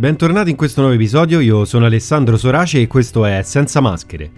Bentornati in questo nuovo episodio, io sono Alessandro Sorace e questo è Senza Maschere.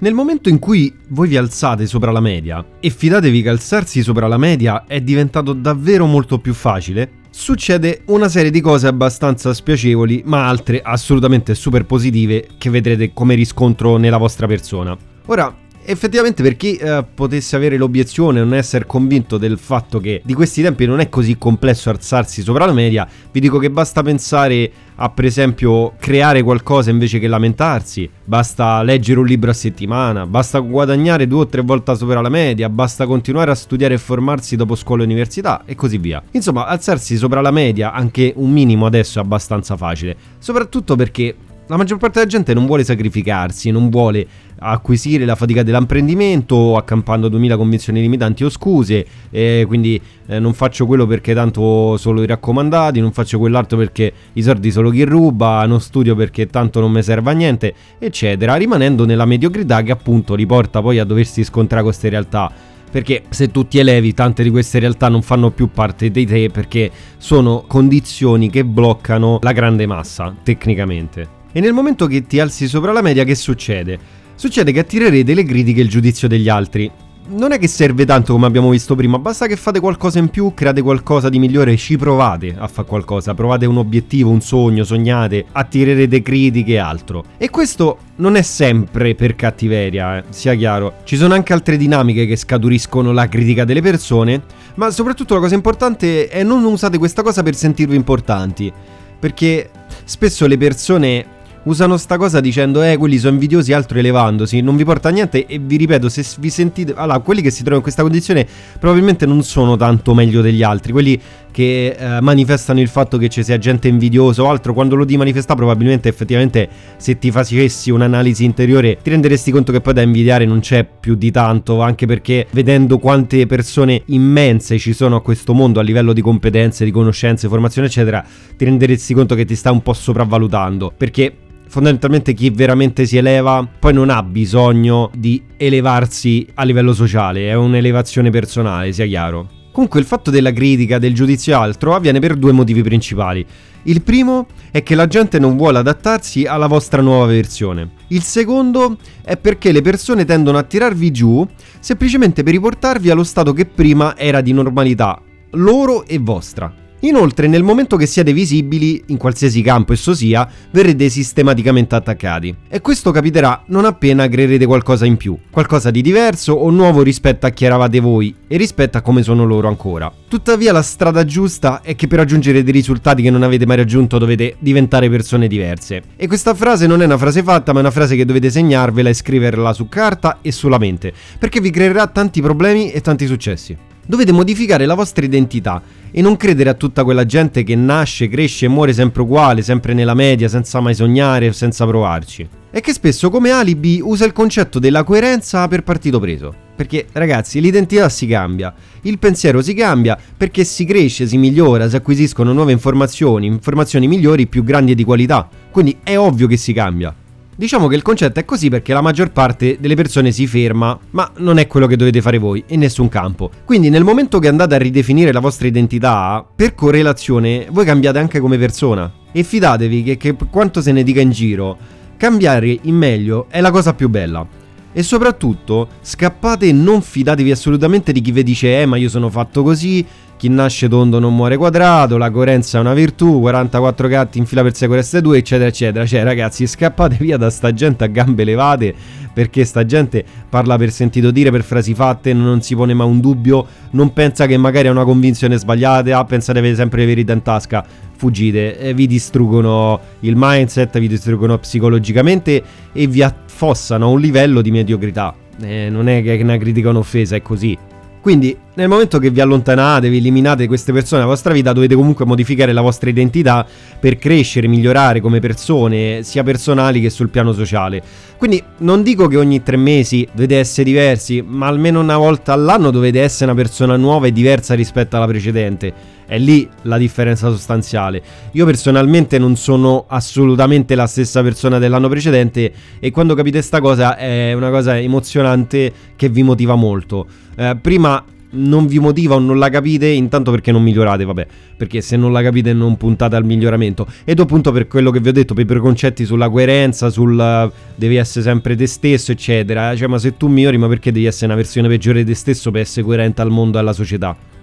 Nel momento in cui voi vi alzate sopra la media, e fidatevi che alzarsi sopra la media è diventato davvero molto più facile, succede una serie di cose abbastanza spiacevoli, ma altre assolutamente super positive che vedrete come riscontro nella vostra persona. Ora, Effettivamente per chi eh, potesse avere l'obiezione non essere convinto del fatto che di questi tempi non è così complesso alzarsi sopra la media, vi dico che basta pensare a per esempio creare qualcosa invece che lamentarsi, basta leggere un libro a settimana, basta guadagnare due o tre volte sopra la media, basta continuare a studiare e formarsi dopo scuola e università e così via. Insomma, alzarsi sopra la media anche un minimo adesso è abbastanza facile, soprattutto perché la maggior parte della gente non vuole sacrificarsi, non vuole acquisire la fatica dell'apprendimento accampando 2000 convinzioni limitanti o scuse, eh, quindi eh, non faccio quello perché tanto solo i raccomandati, non faccio quell'altro perché i soldi solo chi ruba, non studio perché tanto non mi serve a niente, eccetera, rimanendo nella mediocrità che appunto riporta poi a doversi scontrare con queste realtà perché se tu ti elevi tante di queste realtà non fanno più parte di te perché sono condizioni che bloccano la grande massa tecnicamente. E nel momento che ti alzi sopra la media, che succede? Succede che attirerete le critiche e il giudizio degli altri. Non è che serve tanto come abbiamo visto prima, basta che fate qualcosa in più, create qualcosa di migliore, ci provate a fare qualcosa, provate un obiettivo, un sogno, sognate, attirerete critiche e altro. E questo non è sempre per cattiveria, eh, sia chiaro. Ci sono anche altre dinamiche che scaturiscono la critica delle persone, ma soprattutto la cosa importante è non usate questa cosa per sentirvi importanti, perché spesso le persone usano sta cosa dicendo eh quelli sono invidiosi altro elevandosi non vi porta a niente. E vi ripeto se vi sentite allora quelli che si trovano in questa condizione probabilmente non sono tanto meglio degli altri. Quelli che eh, manifestano il fatto che ci sia gente invidiosa o altro quando lo di manifesta probabilmente effettivamente se ti facessi un'analisi interiore ti renderesti conto che poi da invidiare non c'è più di tanto anche perché vedendo quante persone immense ci sono a questo mondo a livello di competenze di conoscenze formazione eccetera ti renderesti conto che ti sta un po' sopravvalutando. Perché fondamentalmente chi veramente si eleva poi non ha bisogno di elevarsi a livello sociale, è un'elevazione personale, sia chiaro. Comunque il fatto della critica, del giudizio altro avviene per due motivi principali. Il primo è che la gente non vuole adattarsi alla vostra nuova versione. Il secondo è perché le persone tendono a tirarvi giù semplicemente per riportarvi allo stato che prima era di normalità, loro e vostra. Inoltre, nel momento che siete visibili, in qualsiasi campo esso sia, verrete sistematicamente attaccati. E questo capiterà non appena creerete qualcosa in più, qualcosa di diverso o nuovo rispetto a chi eravate voi e rispetto a come sono loro ancora. Tuttavia la strada giusta è che per raggiungere dei risultati che non avete mai raggiunto dovete diventare persone diverse. E questa frase non è una frase fatta, ma è una frase che dovete segnarvela e scriverla su carta e sulla mente, perché vi creerà tanti problemi e tanti successi. Dovete modificare la vostra identità e non credere a tutta quella gente che nasce, cresce e muore sempre uguale, sempre nella media, senza mai sognare senza provarci. E che spesso come alibi usa il concetto della coerenza per partito preso. Perché ragazzi, l'identità si cambia, il pensiero si cambia perché si cresce, si migliora, si acquisiscono nuove informazioni, informazioni migliori, più grandi e di qualità. Quindi è ovvio che si cambia. Diciamo che il concetto è così perché la maggior parte delle persone si ferma, ma non è quello che dovete fare voi in nessun campo. Quindi nel momento che andate a ridefinire la vostra identità, per correlazione voi cambiate anche come persona. E fidatevi che, che quanto se ne dica in giro, cambiare in meglio è la cosa più bella. E soprattutto scappate e non fidatevi assolutamente di chi vi dice eh ma io sono fatto così, chi nasce tondo non muore quadrato, la coerenza è una virtù, 44 gatti in fila per secolo resta 2, eccetera, eccetera. Cioè, ragazzi, scappate via da sta gente a gambe levate, perché sta gente parla per sentito dire, per frasi fatte, non si pone mai un dubbio, non pensa che magari ha una convinzione sbagliata, ah, pensa di avere sempre le verità in tasca. Fuggite, eh, vi distruggono il mindset, vi distruggono psicologicamente e vi affossano a un livello di mediocrità. Eh, non è che è una critica un'offesa, è così. Quindi nel momento che vi allontanate, vi eliminate queste persone dalla vostra vita, dovete comunque modificare la vostra identità per crescere, migliorare come persone, sia personali che sul piano sociale. Quindi non dico che ogni tre mesi dovete essere diversi, ma almeno una volta all'anno dovete essere una persona nuova e diversa rispetto alla precedente. È lì la differenza sostanziale. Io personalmente non sono assolutamente la stessa persona dell'anno precedente e quando capite sta cosa è una cosa emozionante che vi motiva molto. Eh, prima non vi motiva o non la capite, intanto perché non migliorate, vabbè, perché se non la capite non puntate al miglioramento. Ed appunto per quello che vi ho detto, per i preconcetti sulla coerenza, sul devi essere sempre te stesso, eccetera. Cioè, ma se tu migliori, ma perché devi essere una versione peggiore di te stesso per essere coerente al mondo e alla società?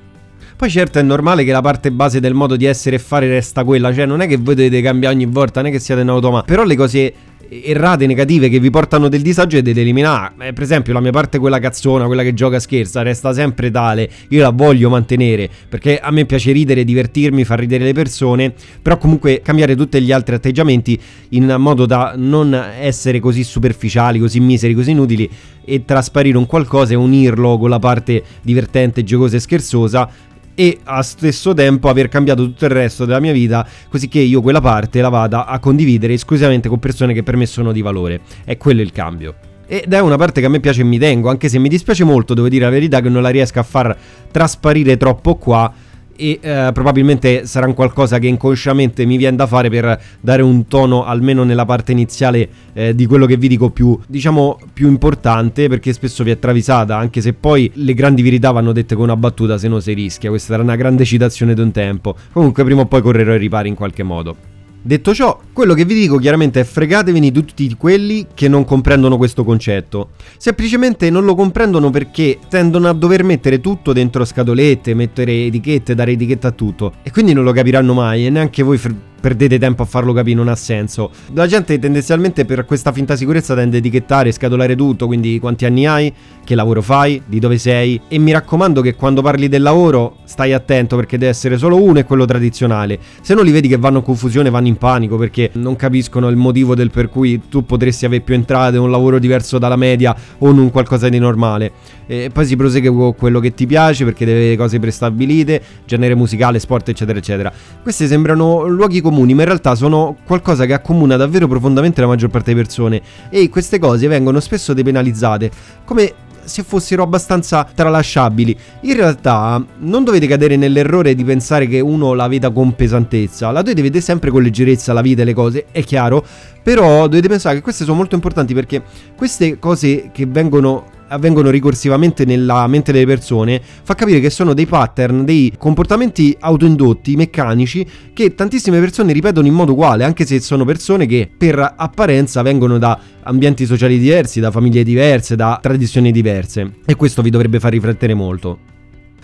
Poi certo è normale che la parte base del modo di essere e fare resta quella, cioè non è che voi dovete cambiare ogni volta, non è che siate in automatico, però le cose errate negative che vi portano del disagio e deve eliminare. Eh, per esempio, la mia parte, quella cazzona, quella che gioca scherza, resta sempre tale. Io la voglio mantenere perché a me piace ridere, divertirmi, far ridere le persone. Però comunque cambiare tutti gli altri atteggiamenti in modo da non essere così superficiali, così miseri, così inutili e trasparire un qualcosa e unirlo con la parte divertente, giocosa e scherzosa e allo stesso tempo aver cambiato tutto il resto della mia vita così che io quella parte la vada a condividere esclusivamente con persone che per me sono di valore. È quello il cambio. Ed è una parte che a me piace e mi tengo, anche se mi dispiace molto, devo dire la verità, che non la riesco a far trasparire troppo qua e eh, probabilmente sarà un qualcosa che inconsciamente mi viene da fare per dare un tono almeno nella parte iniziale eh, di quello che vi dico più diciamo più importante perché spesso vi è travisata anche se poi le grandi verità vanno dette con una battuta se no si rischia. Questa era una grande citazione di un tempo. Comunque prima o poi correrò ai ripari in qualche modo Detto ciò, quello che vi dico chiaramente è fregatevene di tutti quelli che non comprendono questo concetto. Semplicemente non lo comprendono perché tendono a dover mettere tutto dentro scatolette, mettere etichette, dare etichetta a tutto. E quindi non lo capiranno mai e neanche voi fr- perdete tempo a farlo capire, non ha senso. La gente tendenzialmente per questa finta sicurezza tende a etichettare e scatolare tutto, quindi quanti anni hai, che lavoro fai, di dove sei e mi raccomando che quando parli del lavoro stai attento perché deve essere solo uno e quello tradizionale. Se non li vedi che vanno in confusione, vanno in panico perché non capiscono il motivo del per cui tu potresti avere più entrate, un lavoro diverso dalla media o un qualcosa di normale. E poi si prosegue con quello che ti piace perché deve avere cose prestabilite, genere musicale, sport, eccetera, eccetera. Questi sembrano luoghi comuni, ma in realtà sono qualcosa che accomuna davvero profondamente la maggior parte delle persone e queste cose vengono spesso depenalizzate come se fossero abbastanza tralasciabili. In realtà non dovete cadere nell'errore di pensare che uno la veda con pesantezza, la dovete vedere sempre con leggerezza la vita e le cose, è chiaro, però dovete pensare che queste sono molto importanti perché queste cose che vengono avvengono ricorsivamente nella mente delle persone fa capire che sono dei pattern, dei comportamenti autoindotti, meccanici, che tantissime persone ripetono in modo uguale, anche se sono persone che per apparenza vengono da ambienti sociali diversi, da famiglie diverse, da tradizioni diverse. E questo vi dovrebbe far riflettere molto.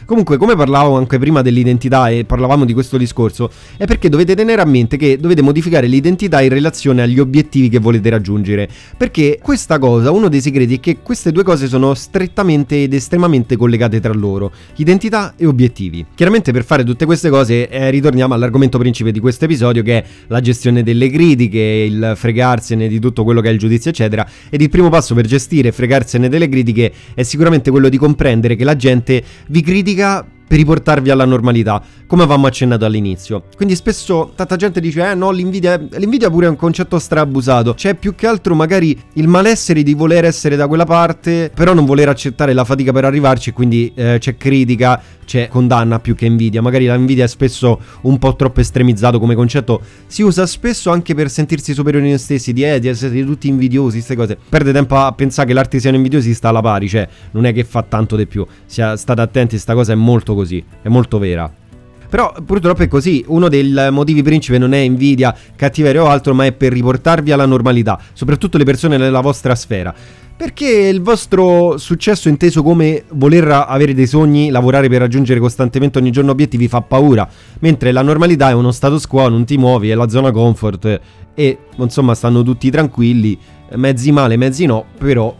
Comunque, come parlavo anche prima dell'identità e parlavamo di questo discorso, è perché dovete tenere a mente che dovete modificare l'identità in relazione agli obiettivi che volete raggiungere. Perché questa cosa, uno dei segreti è che queste due cose sono strettamente ed estremamente collegate tra loro, identità e obiettivi. Chiaramente per fare tutte queste cose eh, ritorniamo all'argomento principe di questo episodio che è la gestione delle critiche, il fregarsene di tutto quello che è il giudizio eccetera ed il primo passo per gestire e fregarsene delle critiche è sicuramente quello di comprendere che la gente vi critica critica per riportarvi alla normalità, come avevamo accennato all'inizio. Quindi spesso tanta gente dice, eh no, l'invidia, l'invidia pure è un concetto strabusato. C'è più che altro magari il malessere di voler essere da quella parte, però non voler accettare la fatica per arrivarci, quindi eh, c'è critica, c'è condanna più che invidia. Magari la invidia è spesso un po' troppo estremizzato come concetto. Si usa spesso anche per sentirsi superiori a noi stessi, di eh, di essere tutti invidiosi, queste cose. Perde tempo a pensare che l'artigiano invidiosi sta alla pari, cioè non è che fa tanto di più. Sia, state attenti, sta cosa è molto così, è molto vera. Però purtroppo è così, uno dei motivi principe non è invidia, cattiveria o altro, ma è per riportarvi alla normalità, soprattutto le persone nella vostra sfera. Perché il vostro successo inteso come voler avere dei sogni, lavorare per raggiungere costantemente ogni giorno obiettivi fa paura, mentre la normalità è uno status quo, non ti muovi, è la zona comfort e insomma stanno tutti tranquilli, mezzi male, mezzi no, però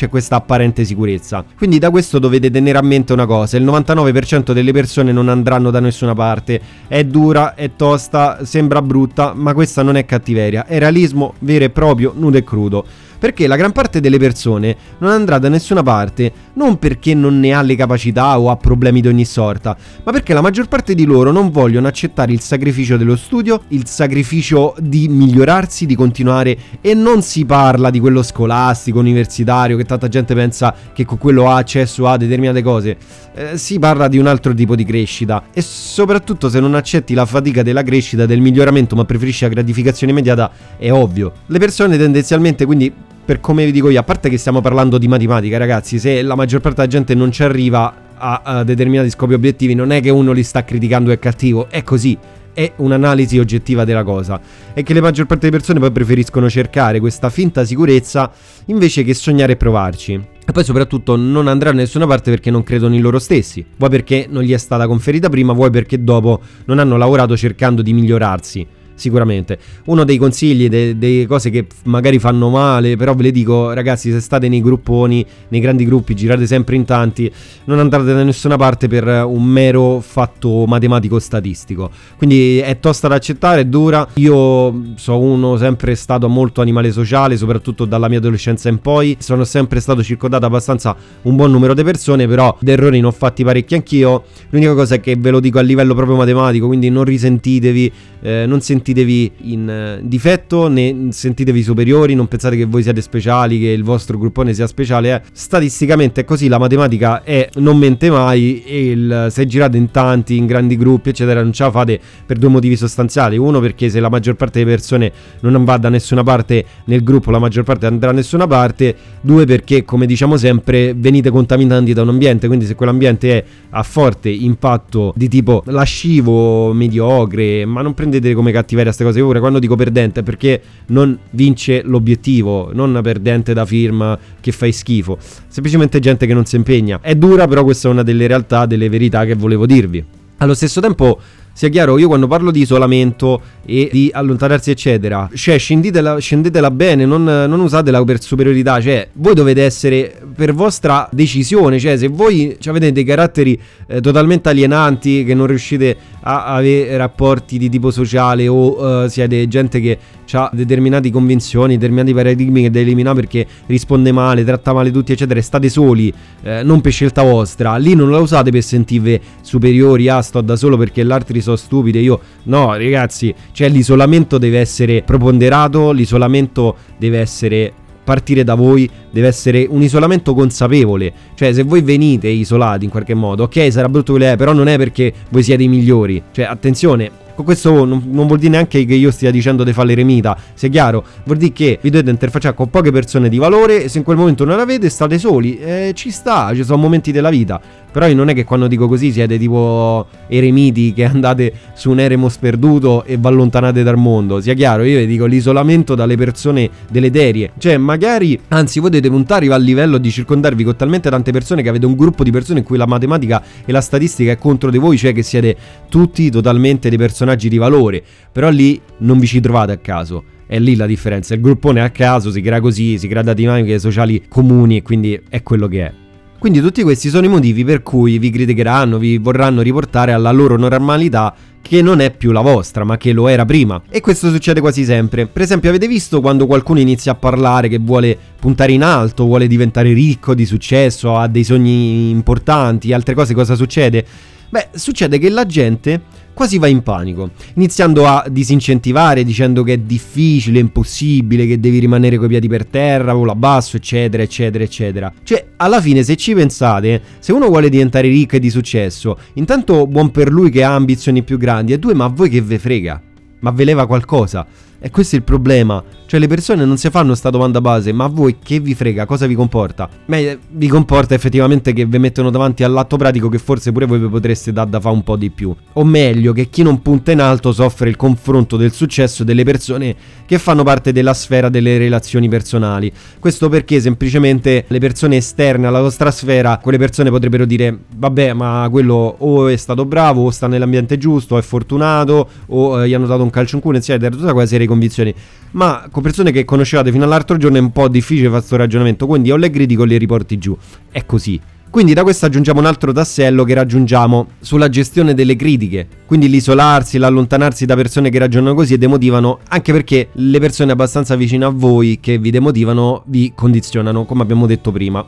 c'è questa apparente sicurezza. Quindi da questo dovete tenere a mente una cosa, il 99% delle persone non andranno da nessuna parte, è dura, è tosta, sembra brutta, ma questa non è cattiveria, è realismo vero e proprio, nudo e crudo. Perché la gran parte delle persone non andrà da nessuna parte non perché non ne ha le capacità o ha problemi di ogni sorta, ma perché la maggior parte di loro non vogliono accettare il sacrificio dello studio, il sacrificio di migliorarsi, di continuare e non si parla di quello scolastico, universitario, che tanta gente pensa che con quello ha accesso a determinate cose. Eh, si parla di un altro tipo di crescita e soprattutto se non accetti la fatica della crescita, del miglioramento, ma preferisci la gratificazione immediata, è ovvio. Le persone tendenzialmente quindi per come vi dico io, a parte che stiamo parlando di matematica, ragazzi, se la maggior parte della gente non ci arriva a, a determinati scopi obiettivi, non è che uno li sta criticando è cattivo, è così è un'analisi oggettiva della cosa. E che la maggior parte delle persone poi preferiscono cercare questa finta sicurezza invece che sognare e provarci. E poi soprattutto non andranno da nessuna parte perché non credono in loro stessi, vuoi perché non gli è stata conferita prima, vuoi perché dopo non hanno lavorato cercando di migliorarsi sicuramente. Uno dei consigli, de- delle cose che magari fanno male, però ve le dico, ragazzi, se state nei grupponi, nei grandi gruppi, girate sempre in tanti, non andate da nessuna parte per un mero fatto matematico-statistico. Quindi è tosta da accettare, è dura. Io sono uno sempre stato molto animale sociale, soprattutto dalla mia adolescenza in poi. Sono sempre stato circondato abbastanza un buon numero di persone, però di errori ne ho fatti parecchi anch'io. L'unica cosa è che ve lo dico a livello proprio matematico, quindi non risentitevi, eh, non sentite sentitevi in uh, difetto né sentitevi superiori, non pensate che voi siete speciali, che il vostro gruppone sia speciale. Eh. Statisticamente è così, la matematica è non mente mai e il, se girate in tanti, in grandi gruppi, eccetera, non ce la fate per due motivi sostanziali. Uno perché se la maggior parte delle persone non va da nessuna parte nel gruppo, la maggior parte andrà da nessuna parte. Due perché, come diciamo sempre, venite contaminati da un ambiente, quindi se quell'ambiente è a forte impatto di tipo lascivo, mediocre, ma non prendete come cattiveria cattiveria queste cose. Ora quando dico perdente è perché non vince l'obiettivo, non perdente da firma che fai schifo. Semplicemente gente che non si impegna. È dura, però questa è una delle realtà, delle verità che volevo dirvi. Allo stesso tempo sia chiaro, io quando parlo di isolamento e di allontanarsi, eccetera, cioè scendetela, scendetela bene, non, non, usatela per superiorità, cioè voi dovete essere per vostra decisione, cioè se voi avete dei caratteri eh, totalmente alienanti, che non riuscite a avere rapporti di tipo sociale o uh, siete gente che ha determinate convinzioni, determinati paradigmi che deve eliminare perché risponde male, tratta male tutti, eccetera, state soli, eh, non per scelta vostra, lì non la usate per sentirvi superiori, ah sto da solo perché gli altri sono stupidi, io no ragazzi, cioè l'isolamento deve essere proponderato, l'isolamento deve essere partire da voi deve essere un isolamento consapevole. Cioè, se voi venite isolati in qualche modo, ok, sarà brutto che è, però non è perché voi siete i migliori. Cioè, attenzione, questo non, non, vuol dire neanche che io stia dicendo di fare l'eremita, sia chiaro, vuol dire che vi dovete interfacciare con poche persone di valore e se in quel momento non l'avete state soli, eh, ci sta, ci sono momenti della vita. Però non è che quando dico così siete tipo eremiti che andate su un eremo sperduto e vi allontanate dal mondo. Sia chiaro, io vi dico l'isolamento dalle persone deleterie. Cioè, magari, anzi, voi dovete puntare a livello di circondarvi con talmente tante persone che avete un gruppo di persone in cui la matematica e la statistica è contro di voi, cioè che siete tutti totalmente dei personaggi di valore. Però lì non vi ci trovate a caso. È lì la differenza. Il gruppone a caso si crea così, si crea da dinamiche sociali comuni e quindi è quello che è. Quindi tutti questi sono i motivi per cui vi criticheranno, vi vorranno riportare alla loro normalità che non è più la vostra, ma che lo era prima. E questo succede quasi sempre. Per esempio, avete visto quando qualcuno inizia a parlare che vuole puntare in alto, vuole diventare ricco, di successo, ha dei sogni importanti, altre cose, cosa succede? Beh, succede che la gente quasi va in panico, iniziando a disincentivare dicendo che è difficile, impossibile, che devi rimanere coi piedi per terra, volo basso, eccetera, eccetera, eccetera. Cioè, alla fine, se ci pensate, se uno vuole diventare ricco e di successo, intanto buon per lui che ha ambizioni più grandi, e due, ma a voi che ve frega? Ma ve leva qualcosa? E questo è il problema. Cioè le persone non si fanno sta domanda base, ma a voi che vi frega, cosa vi comporta? Beh, vi comporta effettivamente che vi mettono davanti all'atto pratico che forse pure voi vi potreste dare da fare un po' di più. O meglio, che chi non punta in alto soffre il confronto del successo delle persone che fanno parte della sfera delle relazioni personali. Questo perché semplicemente le persone esterne alla vostra sfera, quelle persone potrebbero dire, vabbè, ma quello o è stato bravo, o sta nell'ambiente giusto, o è fortunato, o eh, gli hanno dato un calcio in culo, eccetera, tutta quella serie convinzioni. Ma con persone che conoscevate fino all'altro giorno è un po' difficile fare questo ragionamento, quindi o le critico o le riporti giù. È così. Quindi da questo aggiungiamo un altro tassello che raggiungiamo sulla gestione delle critiche, quindi l'isolarsi, l'allontanarsi da persone che ragionano così e demotivano, anche perché le persone abbastanza vicine a voi che vi demotivano vi condizionano, come abbiamo detto prima.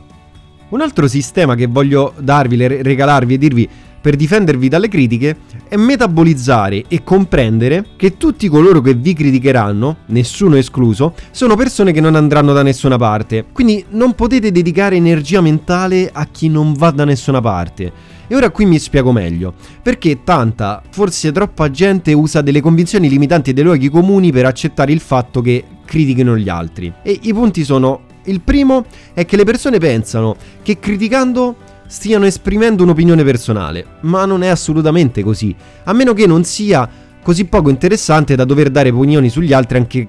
Un altro sistema che voglio darvi, regalarvi e dirvi per difendervi dalle critiche è metabolizzare e comprendere che tutti coloro che vi criticheranno, nessuno escluso, sono persone che non andranno da nessuna parte. Quindi non potete dedicare energia mentale a chi non va da nessuna parte. E ora qui mi spiego meglio, perché tanta, forse troppa gente usa delle convinzioni limitanti dei luoghi comuni per accettare il fatto che critichino gli altri. E i punti sono, il primo è che le persone pensano che criticando stiano esprimendo un'opinione personale, ma non è assolutamente così, a meno che non sia così poco interessante da dover dare opinioni sugli altri anche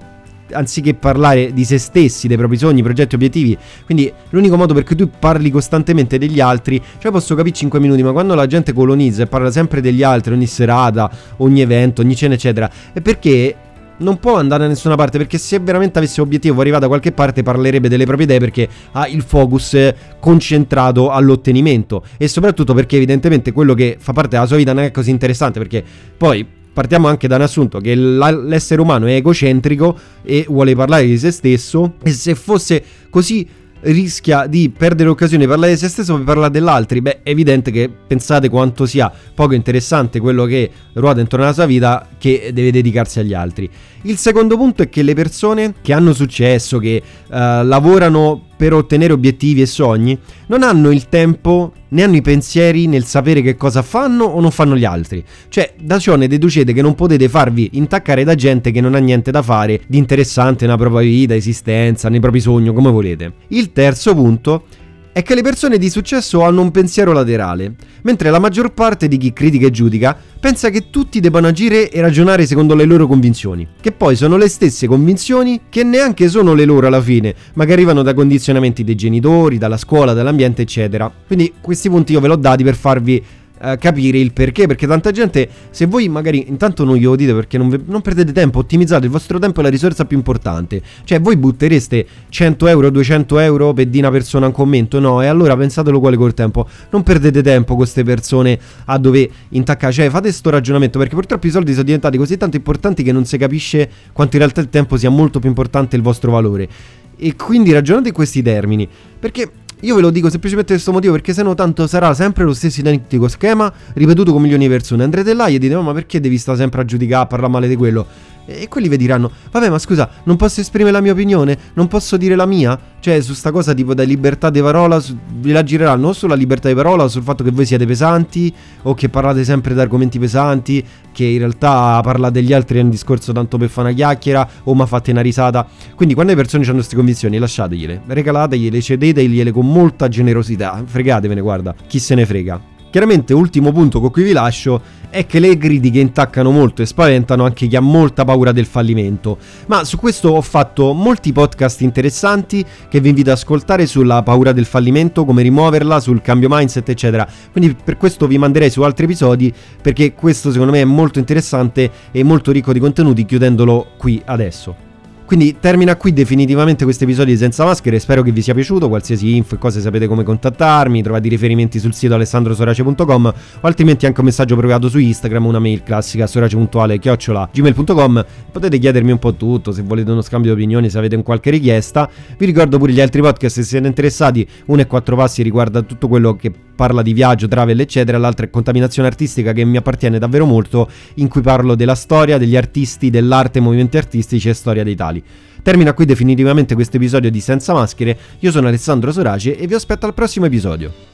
anziché parlare di se stessi, dei propri sogni, progetti, obiettivi. Quindi l'unico modo per cui tu parli costantemente degli altri, cioè posso capire 5 minuti, ma quando la gente colonizza e parla sempre degli altri ogni serata, ogni evento, ogni cena, eccetera, è perché non può andare da nessuna parte perché se veramente avesse obiettivo arrivato da qualche parte parlerebbe delle proprie idee perché ha il focus concentrato all'ottenimento. E soprattutto perché evidentemente quello che fa parte della sua vita non è così interessante perché poi partiamo anche da un assunto che l'essere umano è egocentrico e vuole parlare di se stesso e se fosse così rischia di perdere l'occasione di parlare di se stesso per parlare dell'altro, beh, è evidente che pensate quanto sia poco interessante quello che ruota intorno alla sua vita che deve dedicarsi agli altri. Il secondo punto è che le persone che hanno successo, che uh, lavorano per ottenere obiettivi e sogni, non hanno il tempo né hanno i pensieri nel sapere che cosa fanno o non fanno gli altri. Cioè, da ciò ne deducete che non potete farvi intaccare da gente che non ha niente da fare di interessante nella propria vita, esistenza, nei propri sogni, come volete. Il terzo punto è che le persone di successo hanno un pensiero laterale, mentre la maggior parte di chi critica e giudica pensa che tutti debbano agire e ragionare secondo le loro convinzioni, che poi sono le stesse convinzioni che neanche sono le loro alla fine, ma che arrivano da condizionamenti dei genitori, dalla scuola, dall'ambiente, eccetera. Quindi questi punti io ve l'ho dati per farvi eh, capire il perché, perché tanta gente, se voi magari intanto non glielo dite perché non, non, perdete tempo, ottimizzate il vostro tempo è la risorsa più importante, cioè voi buttereste 100 euro, 200 euro per di una persona un commento, no, e allora pensatelo quale col tempo, non perdete tempo con queste persone a dove intaccare, cioè fate questo ragionamento perché purtroppo i soldi sono diventati così tanto importanti che non si capisce quanto in realtà il tempo sia molto più importante il vostro valore. E quindi ragionate in questi termini, perché io ve lo dico semplicemente per questo motivo, perché se no tanto sarà sempre lo stesso identico schema ripetuto con milioni di persone. Andrete là e dite, ma perché devi stare sempre a giudicare, a parlare male di quello? E quelli vi diranno, vabbè ma scusa, non posso esprimere la mia opinione? Non posso dire la mia? Cioè su sta cosa tipo da libertà di parola, su, vi la gireranno o sulla libertà di parola sul fatto che voi siete pesanti o che parlate sempre di argomenti pesanti, che in realtà parla degli altri è un discorso tanto per fare una chiacchiera o ma fate una risata. Quindi quando le persone hanno queste convinzioni lasciategliele, regalategliele, cedetegliele con molta generosità, fregatevene guarda, chi se ne frega. Chiaramente, ultimo punto con cui vi lascio è che le critiche intaccano molto e spaventano anche chi ha molta paura del fallimento. Ma su questo ho fatto molti podcast interessanti che vi invito ad ascoltare sulla paura del fallimento, come rimuoverla, sul cambio mindset, eccetera. Quindi per questo vi manderei su altri episodi perché questo secondo me è molto interessante e molto ricco di contenuti chiudendolo qui adesso. Quindi termina qui definitivamente questo episodio di Senza Maschere, spero che vi sia piaciuto, qualsiasi info e cose sapete come contattarmi, trovate i riferimenti sul sito alessandrosorace.com o altrimenti anche un messaggio privato su Instagram, una mail classica sorace.ale-gmail.com potete chiedermi un po' tutto, se volete uno scambio di opinioni, se avete qualche richiesta. Vi ricordo pure gli altri podcast se siete interessati, uno è quattro passi riguarda tutto quello che parla di viaggio, travel eccetera, l'altra è contaminazione artistica che mi appartiene davvero molto, in cui parlo della storia, degli artisti, dell'arte, movimenti artistici e storia dei tali. Termina qui definitivamente questo episodio di Senza Maschere, io sono Alessandro Sorace e vi aspetto al prossimo episodio.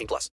18 plus.